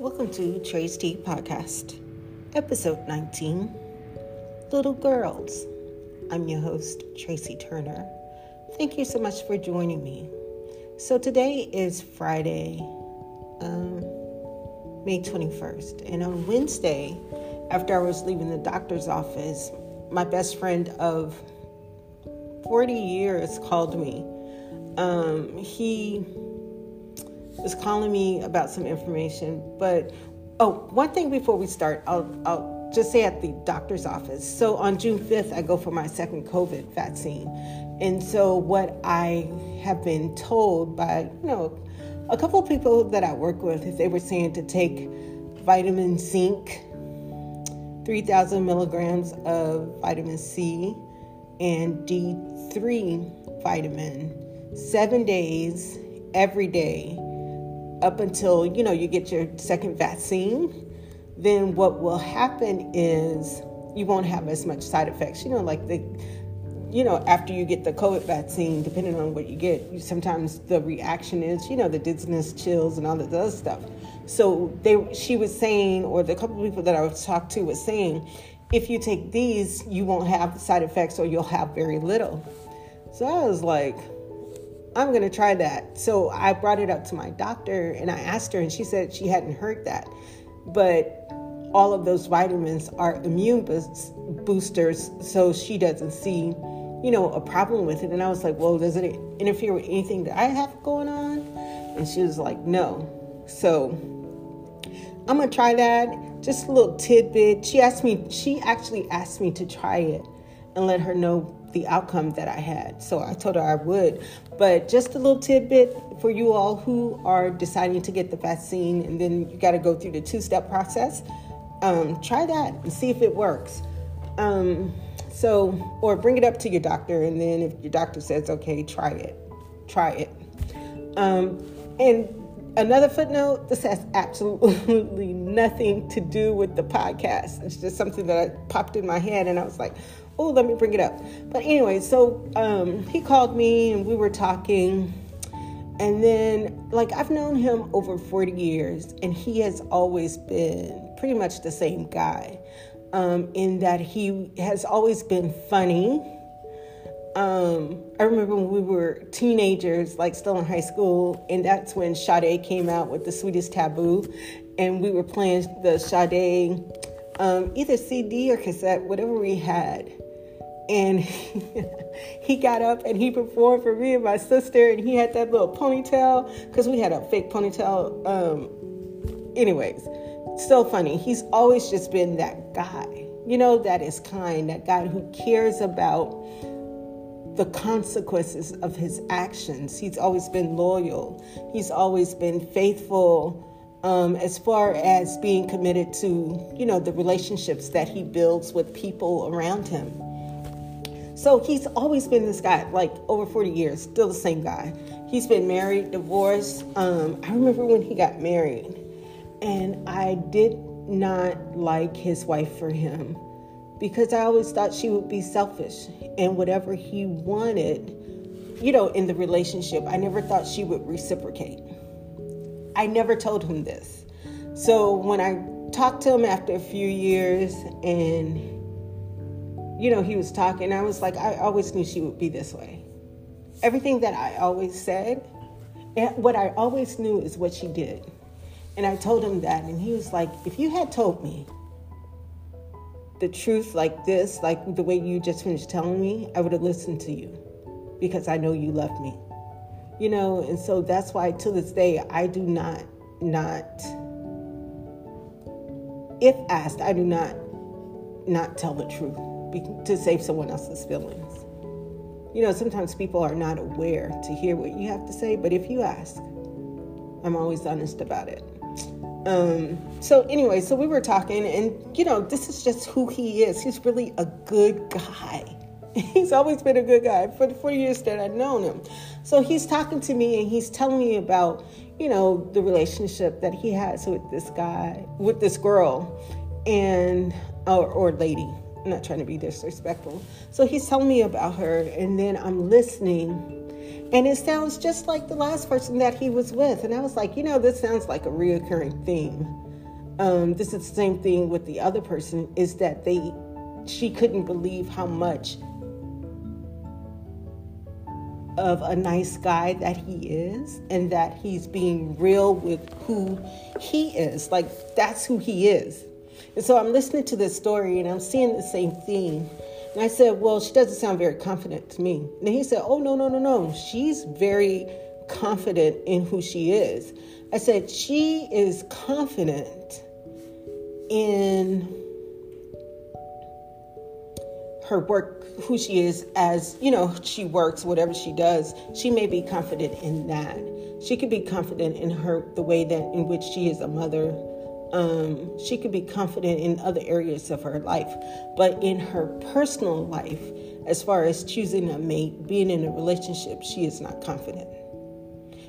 Welcome to Tray's Tea Podcast, episode 19 Little Girls. I'm your host, Tracy Turner. Thank you so much for joining me. So, today is Friday, um, May 21st, and on Wednesday, after I was leaving the doctor's office, my best friend of 40 years called me. Um, he was calling me about some information. But oh, one thing before we start, I'll, I'll just say at the doctor's office. So on June 5th, I go for my second COVID vaccine. And so what I have been told by, you know, a couple of people that I work with, if they were saying to take vitamin zinc, 3,000 milligrams of vitamin C, and D3 vitamin, seven days, every day, up until you know you get your second vaccine then what will happen is you won't have as much side effects. You know like the you know after you get the covid vaccine depending on what you get you, sometimes the reaction is you know the dizziness chills and all that other stuff. So they she was saying or the couple people that i was talked to was saying if you take these you won't have side effects or you'll have very little. So i was like I'm going to try that. So I brought it up to my doctor and I asked her, and she said she hadn't heard that. But all of those vitamins are immune boosters, so she doesn't see, you know, a problem with it. And I was like, well, does it interfere with anything that I have going on? And she was like, no. So I'm going to try that. Just a little tidbit. She asked me, she actually asked me to try it and let her know the outcome that I had. So I told her I would. But just a little tidbit for you all who are deciding to get the vaccine and then you got to go through the two step process. Um, try that and see if it works. Um, so, or bring it up to your doctor, and then if your doctor says, okay, try it, try it. Um, and another footnote this has absolutely nothing to do with the podcast. It's just something that popped in my head, and I was like, oh, let me bring it up. But anyway, so um, he called me and we were talking. And then, like, I've known him over 40 years, and he has always been pretty much the same guy um, in that he has always been funny. Um, I remember when we were teenagers, like still in high school, and that's when Sade came out with the sweetest taboo, and we were playing the Sade, um, either CD or cassette, whatever we had and he got up and he performed for me and my sister and he had that little ponytail because we had a fake ponytail um anyways. So funny. He's always just been that guy. You know that is kind that guy who cares about the consequences of his actions. He's always been loyal. He's always been faithful um, as far as being committed to you know the relationships that he builds with people around him so he's always been this guy, like over 40 years, still the same guy. He's been married, divorced. Um, I remember when he got married, and I did not like his wife for him because I always thought she would be selfish and whatever he wanted, you know, in the relationship, I never thought she would reciprocate. I never told him this. So when I talked to him after a few years and you know, he was talking. I was like, I always knew she would be this way. Everything that I always said, and what I always knew is what she did. And I told him that, and he was like, if you had told me the truth like this, like the way you just finished telling me, I would have listened to you because I know you love me. You know, and so that's why to this day I do not not if asked, I do not not tell the truth to save someone else's feelings. You know, sometimes people are not aware to hear what you have to say, but if you ask, I'm always honest about it. Um, so anyway, so we were talking, and you know, this is just who he is. He's really a good guy. He's always been a good guy for the four years that I've known him. So he's talking to me and he's telling me about, you know, the relationship that he has with this guy, with this girl, and or, or lady, I'm not trying to be disrespectful. So he's telling me about her, and then I'm listening, and it sounds just like the last person that he was with. And I was like, you know, this sounds like a reoccurring theme um, this is the same thing with the other person is that they she couldn't believe how much of a nice guy that he is and that he's being real with who he is like that's who he is and so i'm listening to this story and i'm seeing the same thing. And i said well she doesn't sound very confident to me. And he said oh no no no no. She's very confident in who she is. I said she is confident in her work, who she is as, you know, she works, whatever she does, she may be confident in that. She could be confident in her, the way that in which she is a mother. Um, she could be confident in other areas of her life. But in her personal life, as far as choosing a mate, being in a relationship, she is not confident.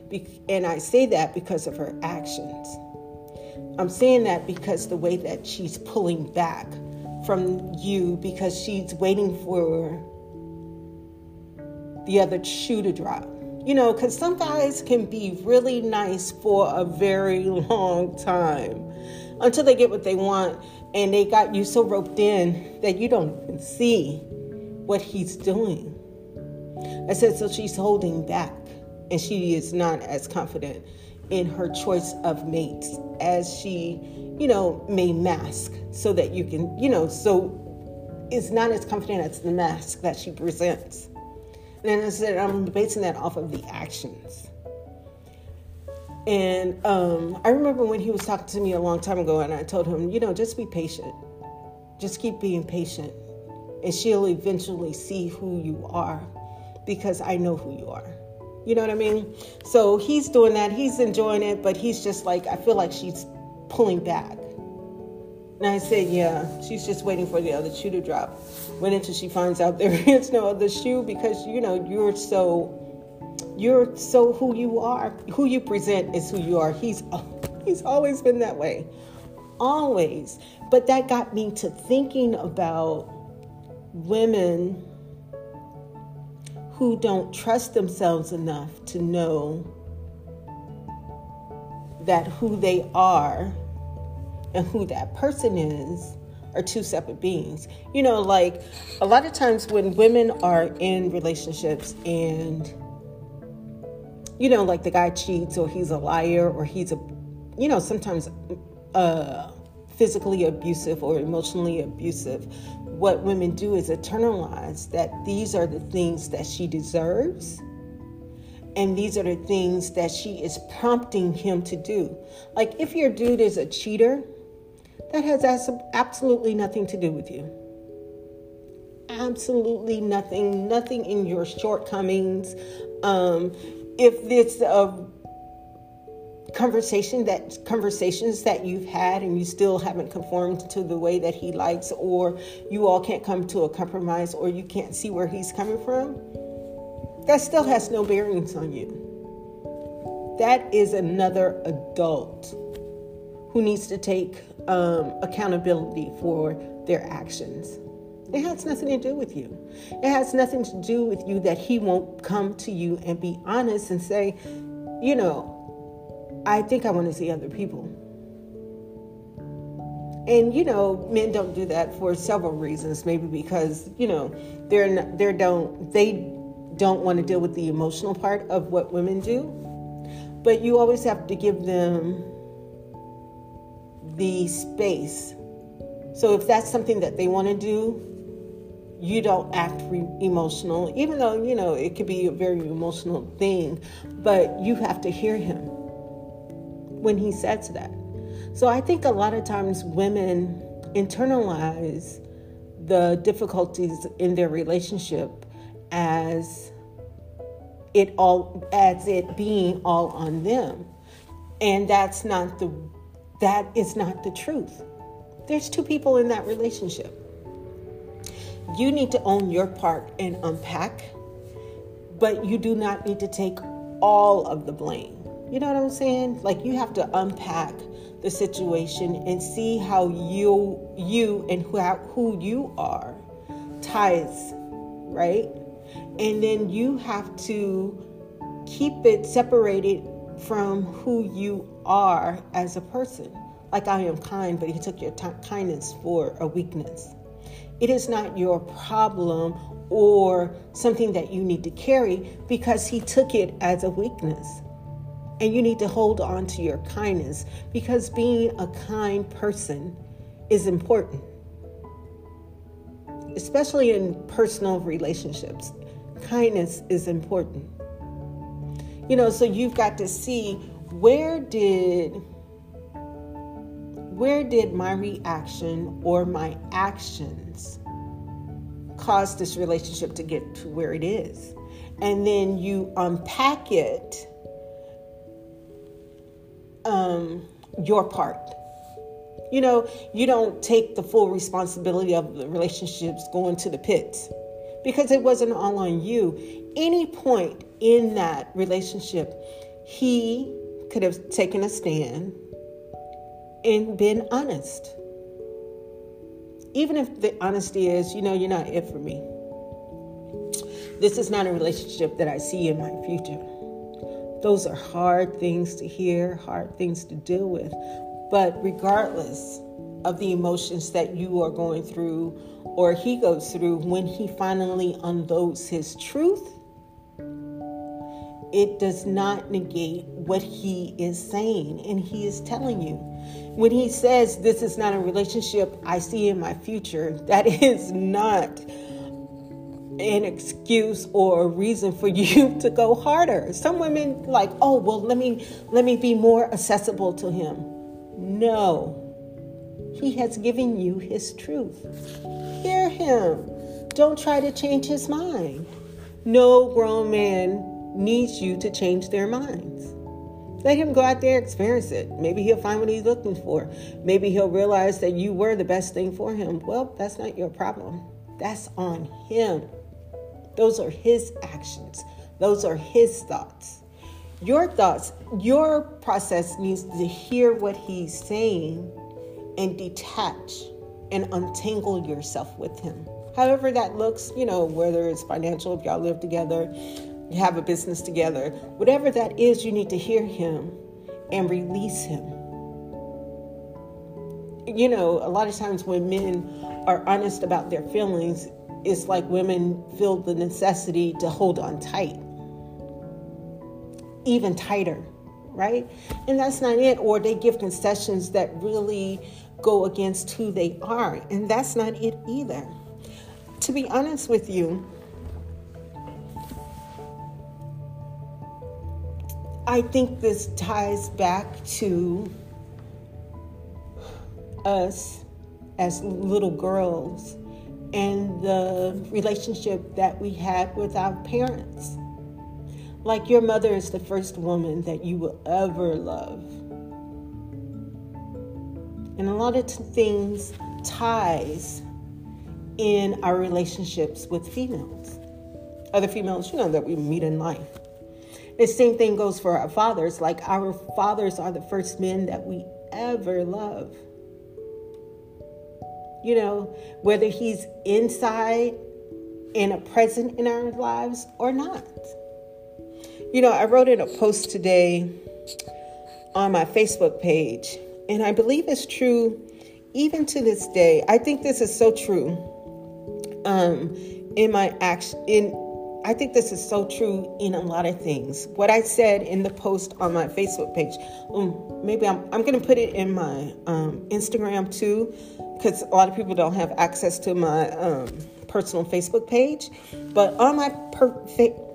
Be- and I say that because of her actions. I'm saying that because the way that she's pulling back from you because she's waiting for the other shoe to drop. You know, because some guys can be really nice for a very long time until they get what they want and they got you so roped in that you don't even see what he's doing. I said, so she's holding back and she is not as confident in her choice of mates as she, you know, may mask so that you can, you know, so is not as confident as the mask that she presents. And I said, I'm basing that off of the actions. And um, I remember when he was talking to me a long time ago, and I told him, you know, just be patient. Just keep being patient. And she'll eventually see who you are because I know who you are. You know what I mean? So he's doing that. He's enjoying it, but he's just like, I feel like she's pulling back. And I said, yeah, she's just waiting for the other shoe to drop. Wait until she finds out there is no other shoe because, you know, you're so, you're so who you are. Who you present is who you are. He's, he's always been that way. Always. But that got me to thinking about women who don't trust themselves enough to know that who they are and who that person is are two separate beings. You know, like a lot of times when women are in relationships and, you know, like the guy cheats or he's a liar or he's a, you know, sometimes uh, physically abusive or emotionally abusive, what women do is internalize that these are the things that she deserves and these are the things that she is prompting him to do. Like if your dude is a cheater, that has absolutely nothing to do with you. Absolutely nothing, nothing in your shortcomings. Um, if it's a conversation that conversations that you've had and you still haven't conformed to the way that he likes or you all can't come to a compromise or you can't see where he's coming from that still has no bearings on you that is another adult who needs to take um, accountability for their actions it has nothing to do with you. It has nothing to do with you that he won't come to you and be honest and say, you know, I think I want to see other people. And you know, men don't do that for several reasons. Maybe because you know they're they don't they don't want to deal with the emotional part of what women do. But you always have to give them the space. So if that's something that they want to do, you don't act re- emotional, even though you know it could be a very emotional thing. But you have to hear him when he says that. So I think a lot of times women internalize the difficulties in their relationship as it all as it being all on them. And that's not the that is not the truth. There's two people in that relationship. You need to own your part and unpack, but you do not need to take all of the blame. You know what I'm saying? Like you have to unpack the situation and see how you you and who who you are ties, right? And then you have to keep it separated from who you are as a person. like I am kind, but he took your t- kindness for a weakness. It is not your problem or something that you need to carry because he took it as a weakness. And you need to hold on to your kindness because being a kind person is important, especially in personal relationships. Kindness is important. You know, so you've got to see where did where did my reaction or my actions cause this relationship to get to where it is? And then you unpack it, um, your part. You know, you don't take the full responsibility of the relationships going to the pits because it wasn't all on you. Any point in that relationship, he could have taken a stand and been honest. Even if the honesty is, you know, you're not it for me. This is not a relationship that I see in my future. Those are hard things to hear, hard things to deal with. But regardless of the emotions that you are going through or he goes through, when he finally unloads his truth, it does not negate what he is saying and he is telling you. When he says, This is not a relationship I see in my future, that is not an excuse or a reason for you to go harder. Some women like, oh well let me let me be more accessible to him. No. He has given you his truth. Hear him. Don't try to change his mind. No grown man needs you to change their minds. Let him go out there, experience it. Maybe he'll find what he's looking for. Maybe he'll realize that you were the best thing for him. Well, that's not your problem. That's on him. Those are his actions, those are his thoughts. Your thoughts, your process needs to hear what he's saying and detach and untangle yourself with him. However, that looks, you know, whether it's financial, if y'all live together, you have a business together, whatever that is, you need to hear him and release him. You know, a lot of times when men are honest about their feelings, it's like women feel the necessity to hold on tight, even tighter, right? And that's not it. Or they give concessions that really go against who they are, and that's not it either. To be honest with you, I think this ties back to us as little girls and the relationship that we had with our parents. Like your mother is the first woman that you will ever love. And a lot of things ties in our relationships with females. Other females, you know, that we meet in life. The same thing goes for our fathers. Like our fathers are the first men that we ever love. You know, whether he's inside and a present in our lives or not. You know, I wrote in a post today on my Facebook page, and I believe it's true even to this day. I think this is so true. Um, in my action, in I think this is so true in a lot of things. What I said in the post on my Facebook page, um, maybe I'm, I'm going to put it in my um, Instagram too, because a lot of people don't have access to my um, personal Facebook page. But on my per,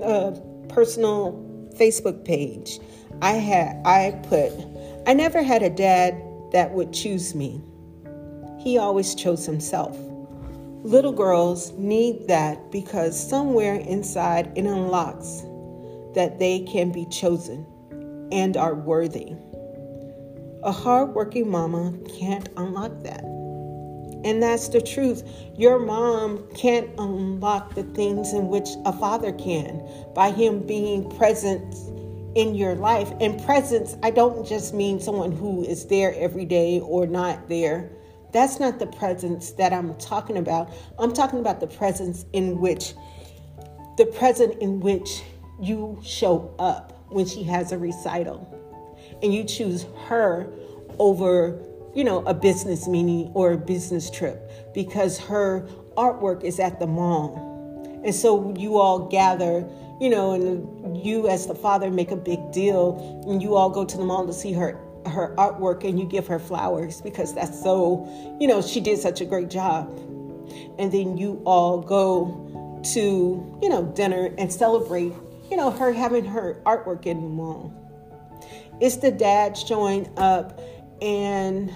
uh, personal Facebook page, I had I put, I never had a dad that would choose me. He always chose himself. Little girls need that because somewhere inside it unlocks that they can be chosen and are worthy. A hardworking mama can't unlock that. And that's the truth. Your mom can't unlock the things in which a father can by him being present in your life. And presence, I don't just mean someone who is there every day or not there. That's not the presence that I'm talking about. I'm talking about the presence in which, the present in which you show up when she has a recital and you choose her over you know, a business meeting or a business trip because her artwork is at the mall. And so you all gather, you know, and you as the father make a big deal and you all go to the mall to see her her artwork and you give her flowers because that's so, you know, she did such a great job. And then you all go to, you know, dinner and celebrate, you know, her having her artwork in the mall. It's the dad showing up and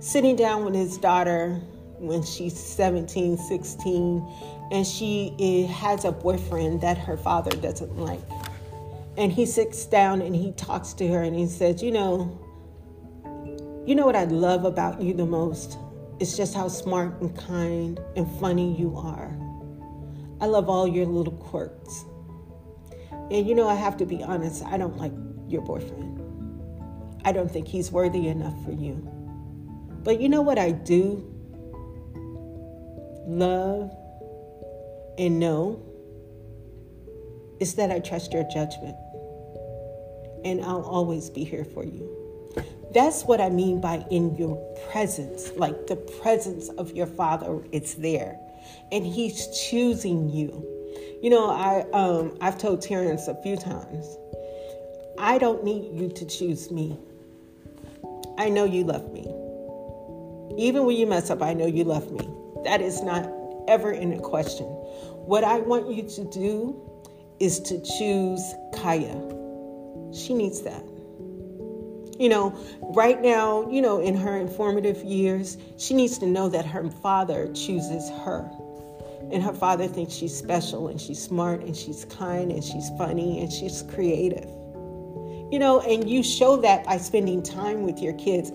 sitting down with his daughter when she's 17, 16, and she has a boyfriend that her father doesn't like. And he sits down and he talks to her and he says, You know, you know what I love about you the most? It's just how smart and kind and funny you are. I love all your little quirks. And you know, I have to be honest, I don't like your boyfriend. I don't think he's worthy enough for you. But you know what I do love and know is that I trust your judgment. And I'll always be here for you. That's what I mean by in your presence, like the presence of your father, it's there. And he's choosing you. You know, I um I've told Terrence a few times, I don't need you to choose me. I know you love me. Even when you mess up, I know you love me. That is not ever in a question. What I want you to do is to choose Kaya. She needs that. You know, right now, you know, in her informative years, she needs to know that her father chooses her. And her father thinks she's special and she's smart and she's kind and she's funny and she's creative. You know, and you show that by spending time with your kids.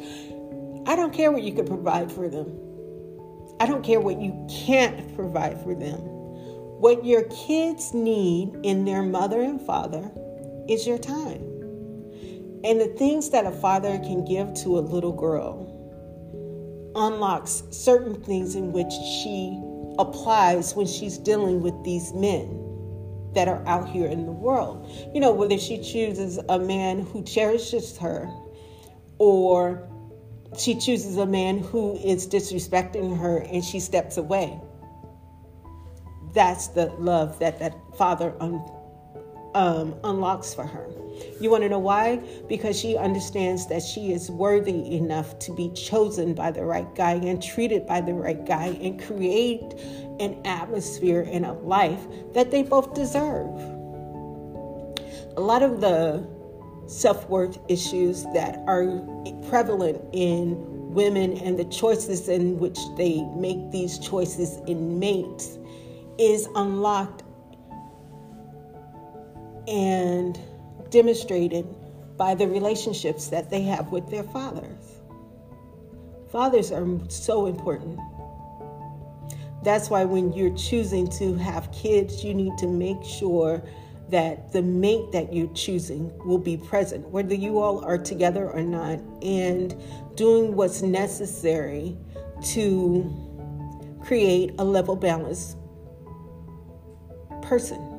I don't care what you can provide for them. I don't care what you can't provide for them. What your kids need in their mother and father is your time. And the things that a father can give to a little girl unlocks certain things in which she applies when she's dealing with these men that are out here in the world. You know, whether she chooses a man who cherishes her or she chooses a man who is disrespecting her and she steps away. That's the love that that father un, um, unlocks for her. You want to know why? Because she understands that she is worthy enough to be chosen by the right guy and treated by the right guy and create an atmosphere and a life that they both deserve. A lot of the self worth issues that are prevalent in women and the choices in which they make these choices in mates is unlocked and demonstrated by the relationships that they have with their fathers. Fathers are so important. That's why when you're choosing to have kids, you need to make sure that the mate that you're choosing will be present, whether you all are together or not, and doing what's necessary to create a level balanced person.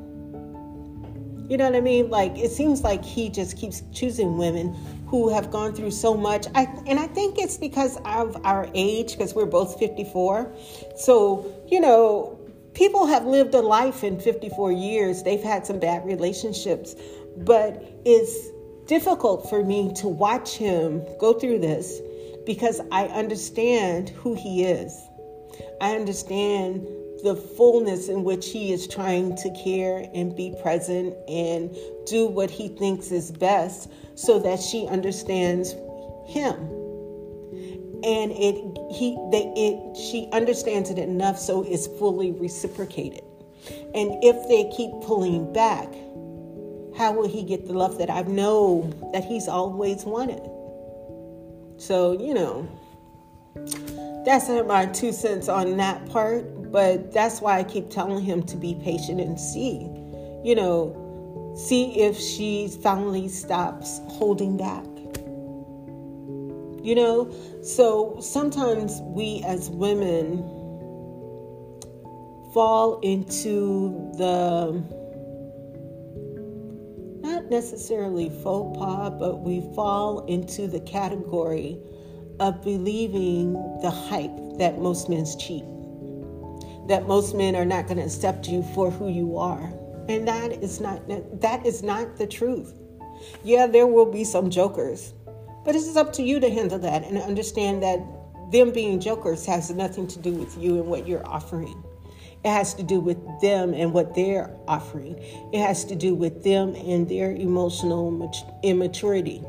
You know what I mean? Like it seems like he just keeps choosing women who have gone through so much. I and I think it's because of our age because we're both 54. So, you know, people have lived a life in 54 years. They've had some bad relationships, but it's difficult for me to watch him go through this because I understand who he is. I understand the fullness in which he is trying to care and be present and do what he thinks is best so that she understands him. And it he they it she understands it enough so it's fully reciprocated. And if they keep pulling back how will he get the love that i know that he's always wanted? So you know that's my two cents on that part but that's why I keep telling him to be patient and see, you know, see if she finally stops holding back. You know, so sometimes we as women fall into the not necessarily faux pas, but we fall into the category of believing the hype that most men cheat, that most men are not going to accept you for who you are. And that is not that is not the truth. Yeah, there will be some jokers, but it's up to you to handle that and understand that them being jokers has nothing to do with you and what you're offering. It has to do with them and what they're offering. It has to do with them and their emotional immaturity.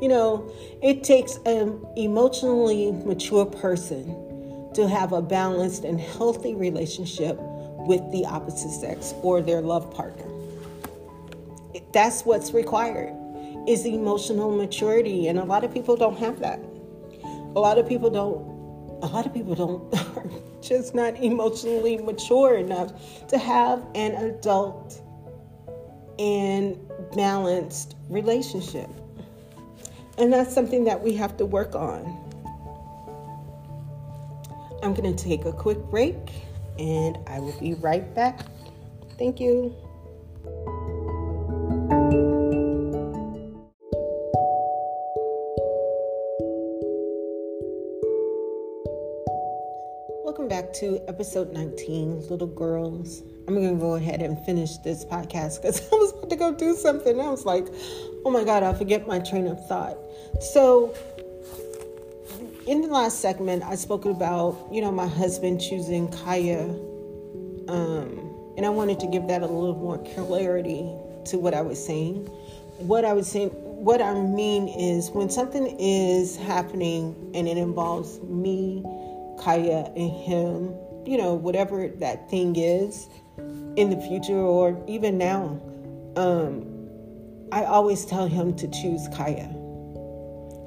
You know, it takes an emotionally mature person to have a balanced and healthy relationship with the opposite sex or their love partner. That's what's required is emotional maturity and a lot of people don't have that. A lot of people don't a lot of people don't are just not emotionally mature enough to have an adult and balanced relationship. And that's something that we have to work on. I'm going to take a quick break and I will be right back. Thank you. Welcome back to episode 19, Little Girls. I'm going to go ahead and finish this podcast because I was about to go do something. I was like, oh my God, I'll forget my train of thought. So, in the last segment, I spoke about, you know, my husband choosing Kaya. Um, and I wanted to give that a little more clarity to what I was saying. What I was saying, what I mean is when something is happening and it involves me, Kaya, and him, you know, whatever that thing is in the future or even now, um, I always tell him to choose Kaya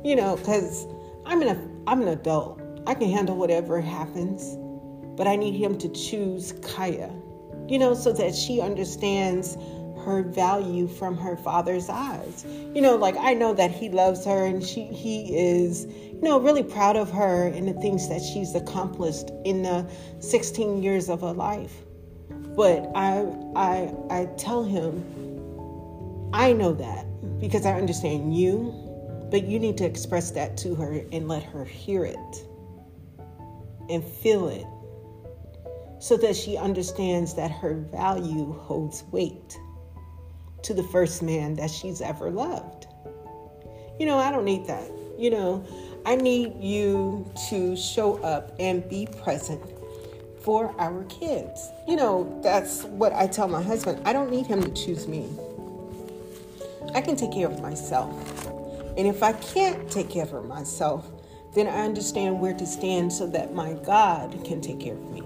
you know, because I'm an I'm an adult. I can handle whatever happens, but I need him to choose Kaya, you know, so that she understands her value from her father's eyes. You know, like I know that he loves her and she he is, you know, really proud of her and the things that she's accomplished in the 16 years of her life. But I I I tell him I know that because I understand you but you need to express that to her and let her hear it and feel it so that she understands that her value holds weight to the first man that she's ever loved. You know, I don't need that. You know, I need you to show up and be present for our kids. You know, that's what I tell my husband. I don't need him to choose me. I can take care of myself. And if I can't take care of myself, then I understand where to stand so that my God can take care of me.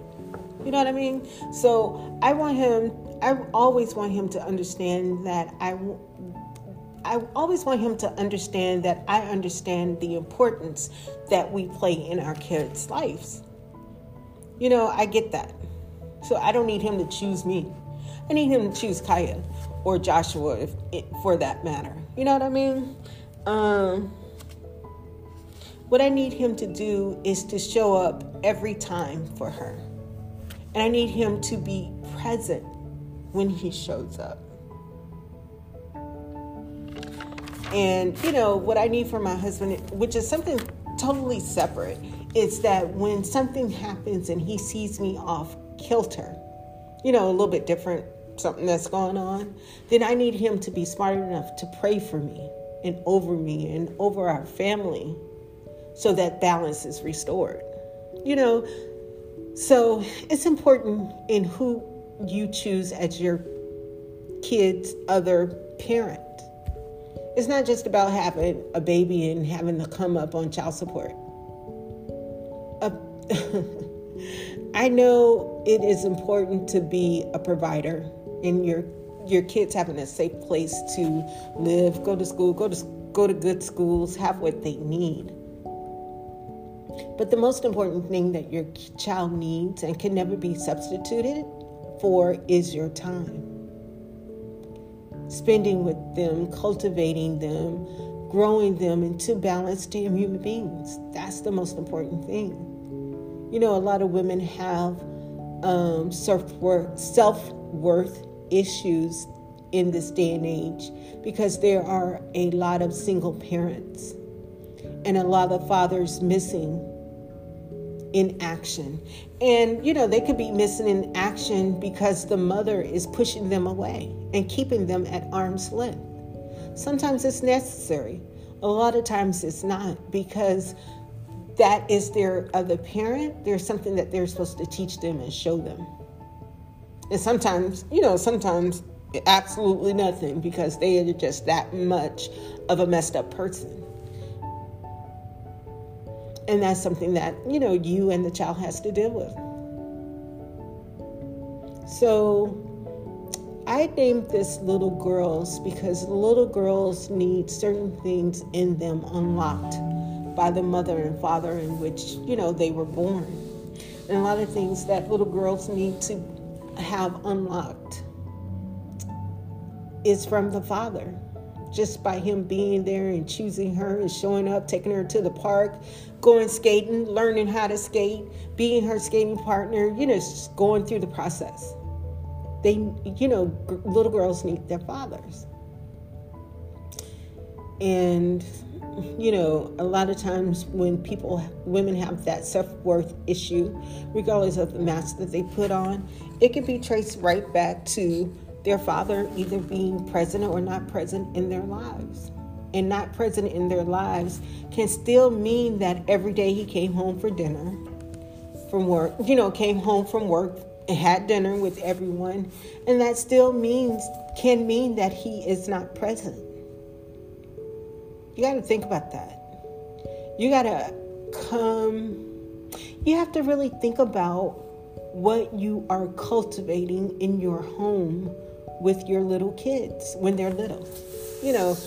You know what I mean? So I want him, I always want him to understand that I, I always want him to understand that I understand the importance that we play in our kids' lives. You know, I get that. So I don't need him to choose me. I need him to choose Kaya or Joshua, if, for that matter. You know what I mean? Um, what I need him to do is to show up every time for her. And I need him to be present when he shows up. And, you know, what I need from my husband, which is something totally separate, is that when something happens and he sees me off kilter, you know, a little bit different, something that's going on, then I need him to be smart enough to pray for me and over me and over our family so that balance is restored. You know, so it's important in who you choose as your kid's other parent. It's not just about having a baby and having to come up on child support. Uh, I know it is important to be a provider in your your kids having a safe place to live, go to school, go to go to good schools, have what they need. But the most important thing that your child needs and can never be substituted for is your time. Spending with them, cultivating them, growing them into balanced human beings. That's the most important thing. You know, a lot of women have um, self worth issues in this day and age because there are a lot of single parents and a lot of fathers missing in action. And, you know, they could be missing in action because the mother is pushing them away and keeping them at arm's length. Sometimes it's necessary, a lot of times it's not because that is their other parent. There's something that they're supposed to teach them and show them. And sometimes, you know, sometimes absolutely nothing because they are just that much of a messed up person. And that's something that, you know, you and the child has to deal with. So I named this little girls because little girls need certain things in them unlocked by the mother and father in which, you know, they were born. And a lot of things that little girls need to have unlocked is from the father. Just by him being there and choosing her and showing up, taking her to the park, going skating, learning how to skate, being her skating partner, you know, just going through the process. They, you know, little girls need their fathers. And you know, a lot of times when people, women have that self worth issue, regardless of the mask that they put on, it can be traced right back to their father either being present or not present in their lives. And not present in their lives can still mean that every day he came home for dinner from work, you know, came home from work and had dinner with everyone. And that still means, can mean that he is not present you got to think about that. You got to come, you have to really think about what you are cultivating in your home with your little kids when they're little. You know,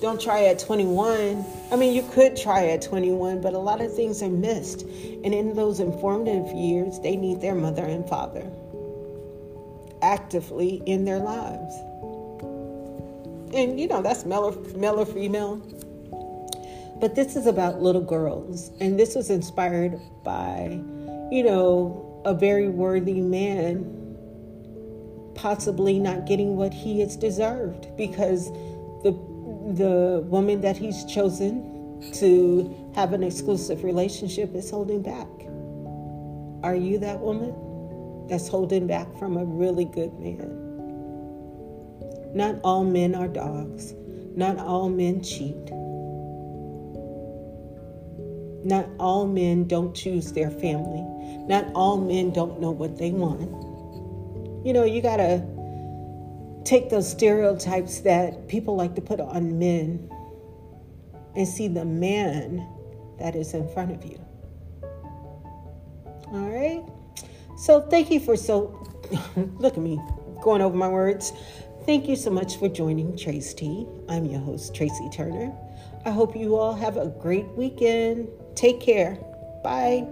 don't try at 21. I mean, you could try at 21, but a lot of things are missed. And in those informative years, they need their mother and father actively in their lives. And you know, that's male or, male or female. But this is about little girls, and this was inspired by, you know, a very worthy man possibly not getting what he has deserved because the the woman that he's chosen to have an exclusive relationship is holding back. Are you that woman that's holding back from a really good man? Not all men are dogs. Not all men cheat. Not all men don't choose their family. Not all men don't know what they want. You know, you got to take those stereotypes that people like to put on men and see the man that is in front of you. All right? So, thank you for so, look at me going over my words. Thank you so much for joining Tray's Tea. I'm your host, Tracy Turner. I hope you all have a great weekend. Take care. Bye.